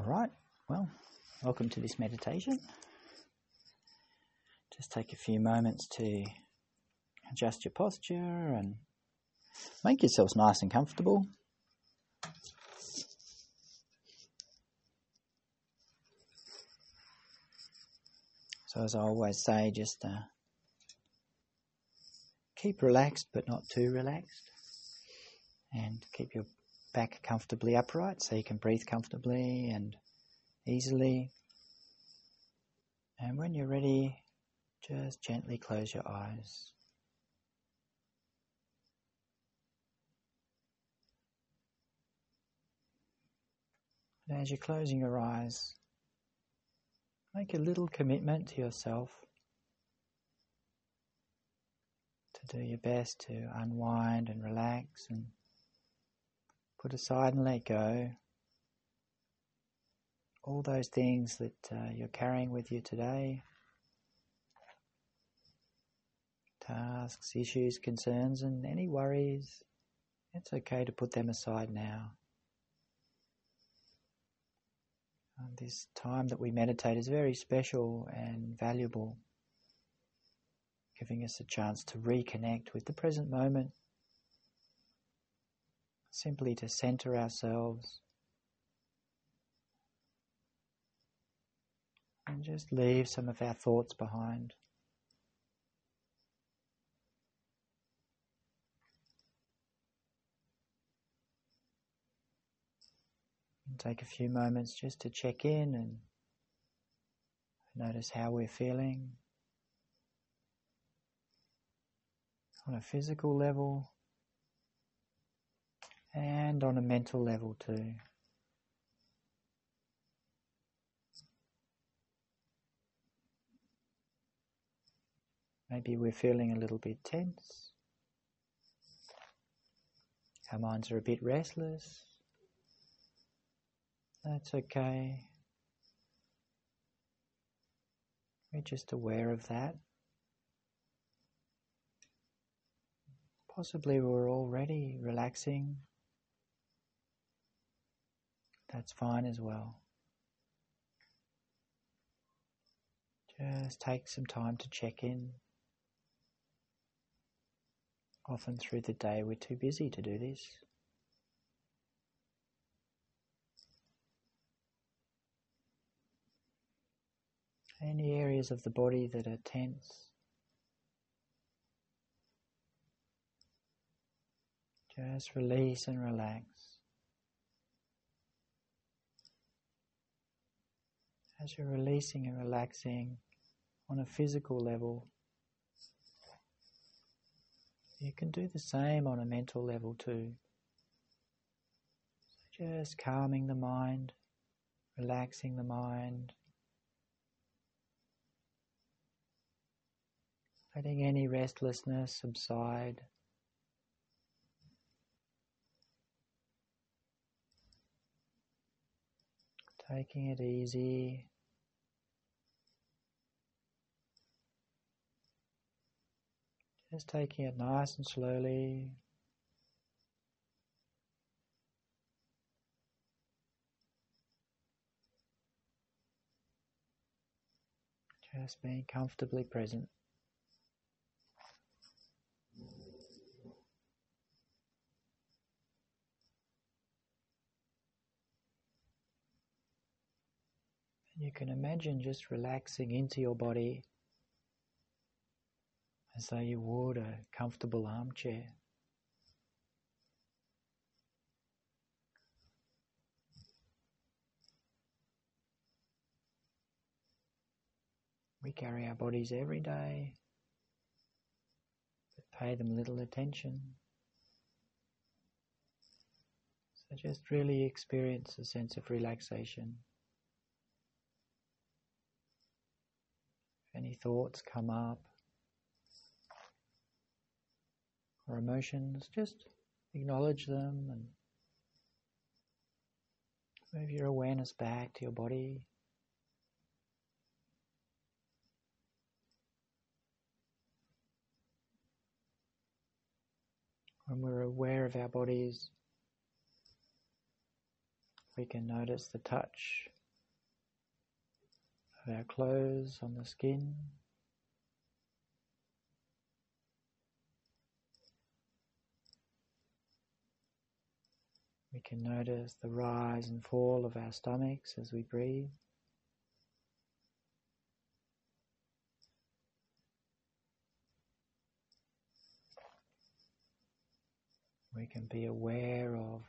All right, well, welcome to this meditation. Just take a few moments to adjust your posture and make yourselves nice and comfortable. So, as I always say, just uh, keep relaxed but not too relaxed, and keep your back comfortably upright so you can breathe comfortably and easily. And when you're ready, just gently close your eyes. And as you're closing your eyes, make a little commitment to yourself to do your best to unwind and relax and Put aside and let go all those things that uh, you're carrying with you today tasks, issues, concerns, and any worries. It's okay to put them aside now. And this time that we meditate is very special and valuable, giving us a chance to reconnect with the present moment simply to center ourselves and just leave some of our thoughts behind. And take a few moments just to check in and notice how we're feeling on a physical level and on a mental level too. Maybe we're feeling a little bit tense. Our minds are a bit restless. That's okay. We're just aware of that. Possibly we're already relaxing that's fine as well. Just take some time to check in. Often through the day, we're too busy to do this. Any areas of the body that are tense, just release and relax. As you're releasing and relaxing on a physical level, you can do the same on a mental level too. So just calming the mind, relaxing the mind, letting any restlessness subside. Taking it easy. Just taking it nice and slowly. Just being comfortably present. You can imagine just relaxing into your body as though you would a comfortable armchair. We carry our bodies every day, but pay them little attention. So just really experience a sense of relaxation. If any thoughts come up, or emotions, just acknowledge them and move your awareness back to your body. When we're aware of our bodies, we can notice the touch our clothes on the skin. We can notice the rise and fall of our stomachs as we breathe. We can be aware of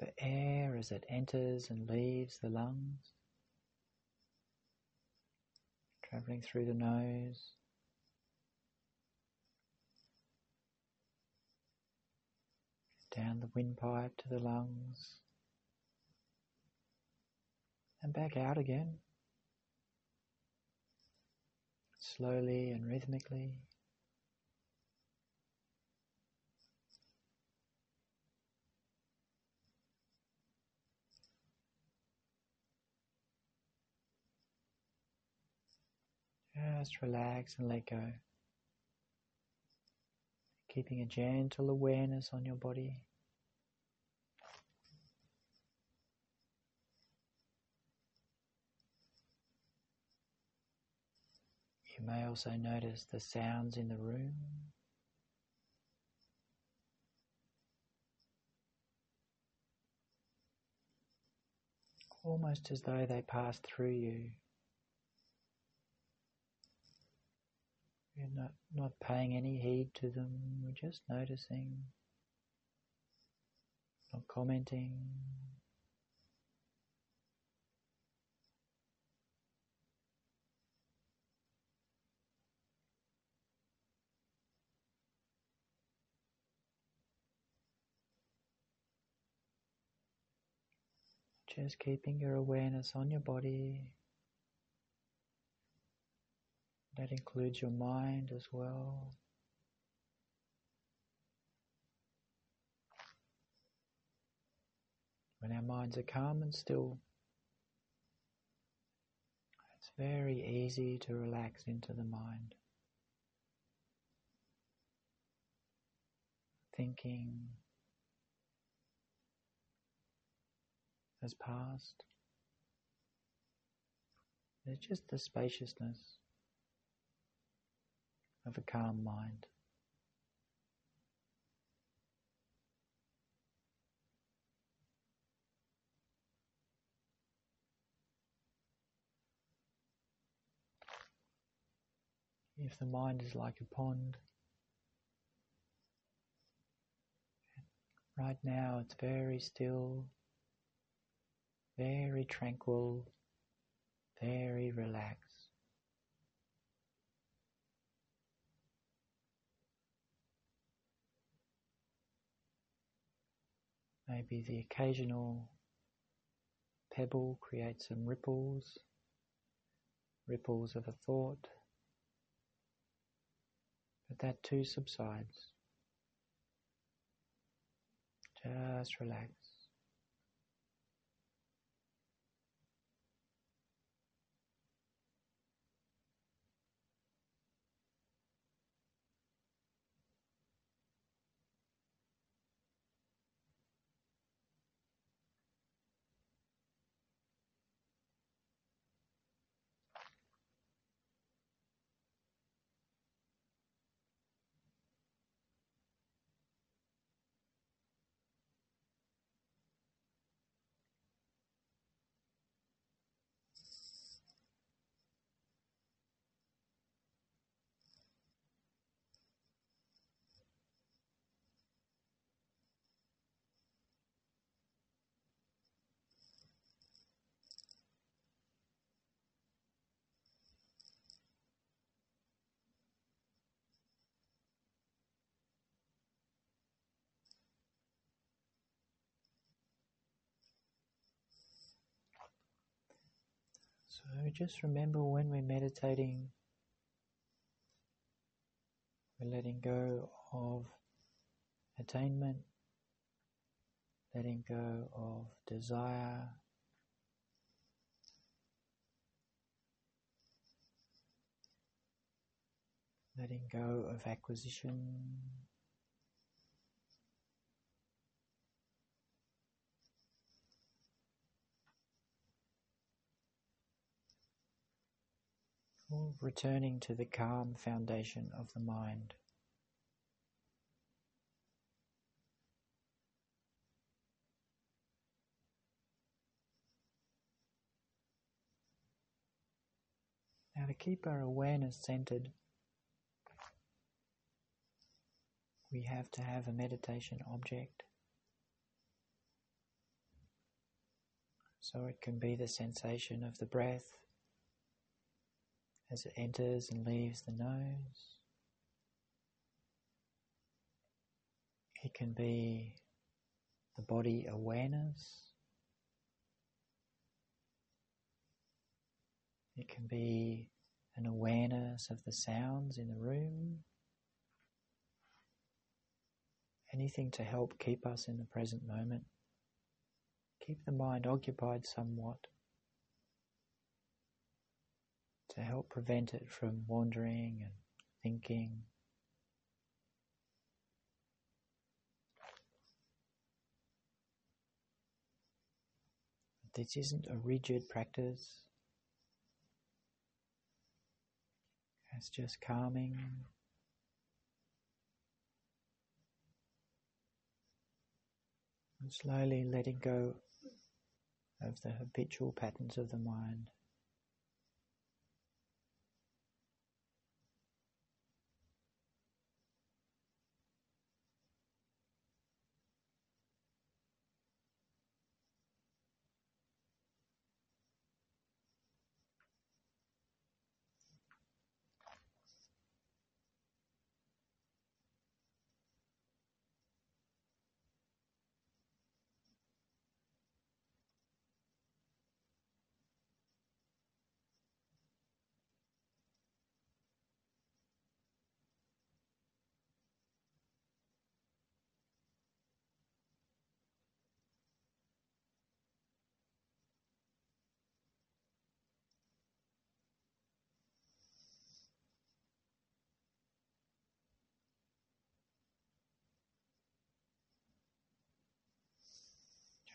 the air as it enters and leaves the lungs, traveling through the nose. Down the windpipe to the lungs and back out again, slowly and rhythmically. Just relax and let go. Keeping a gentle awareness on your body. You may also notice the sounds in the room. Almost as though they pass through you. We're not, not paying any heed to them, we're just noticing, not commenting. Just keeping your awareness on your body. That includes your mind as well. When our minds are calm and still, it's very easy to relax into the mind. Thinking has passed. There's just the spaciousness of a calm mind. If the mind is like a pond, right now it's very still, very tranquil, very relaxed. Maybe the occasional pebble creates some ripples, ripples of a thought, but that too subsides. Just relax. So just remember when we're meditating, we're letting go of attainment, letting go of desire. Letting go of acquisition, returning to the calm foundation of the mind. Now, to keep our awareness centered, we have to have a meditation object. So it can be the sensation of the breath as it enters and leaves the nose. It can be the body awareness. It can be an awareness of the sounds in the room. Anything to help keep us in the present moment keep the mind occupied somewhat to help prevent it from wandering and thinking. This isn't a rigid practice. It's just calming and slowly letting go of the habitual patterns of the mind.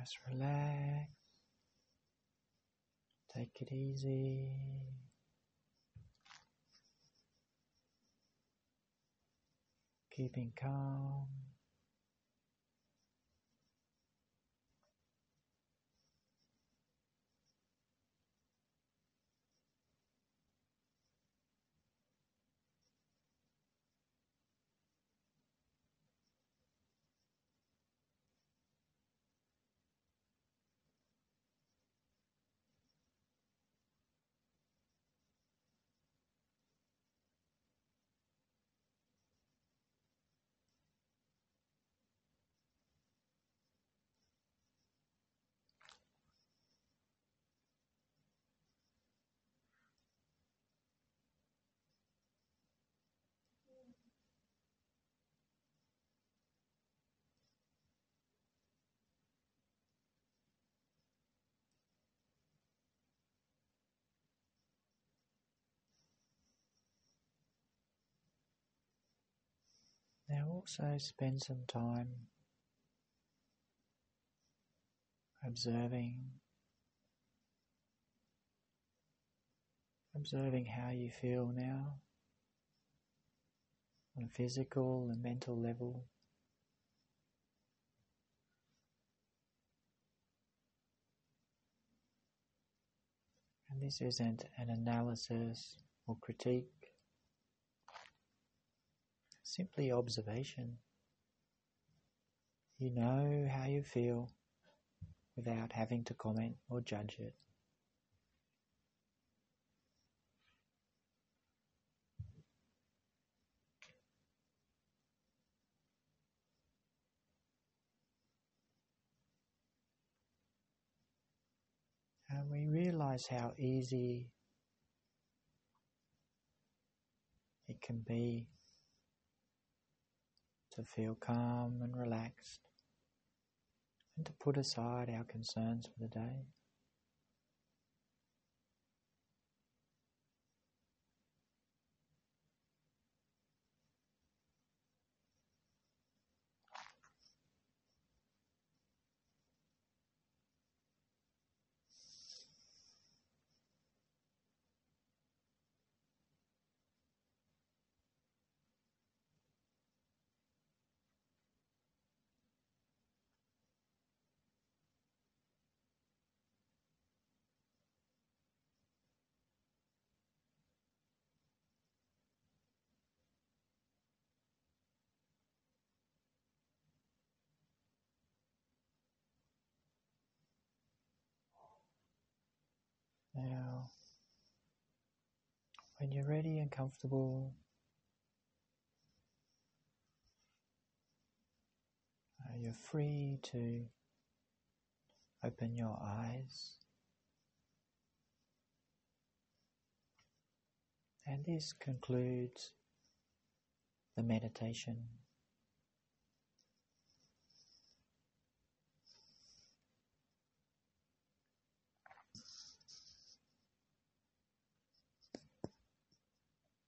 Just relax. Take it easy. Keeping calm. Now also spend some time observing observing how you feel now on a physical and mental level. And this isn't an analysis or critique simply observation. You know how you feel without having to comment or judge it. And we realize how easy it can be to feel calm and relaxed and to put aside our concerns for the day. When you're ready and comfortable, uh, you're free to open your eyes. And this concludes the meditation.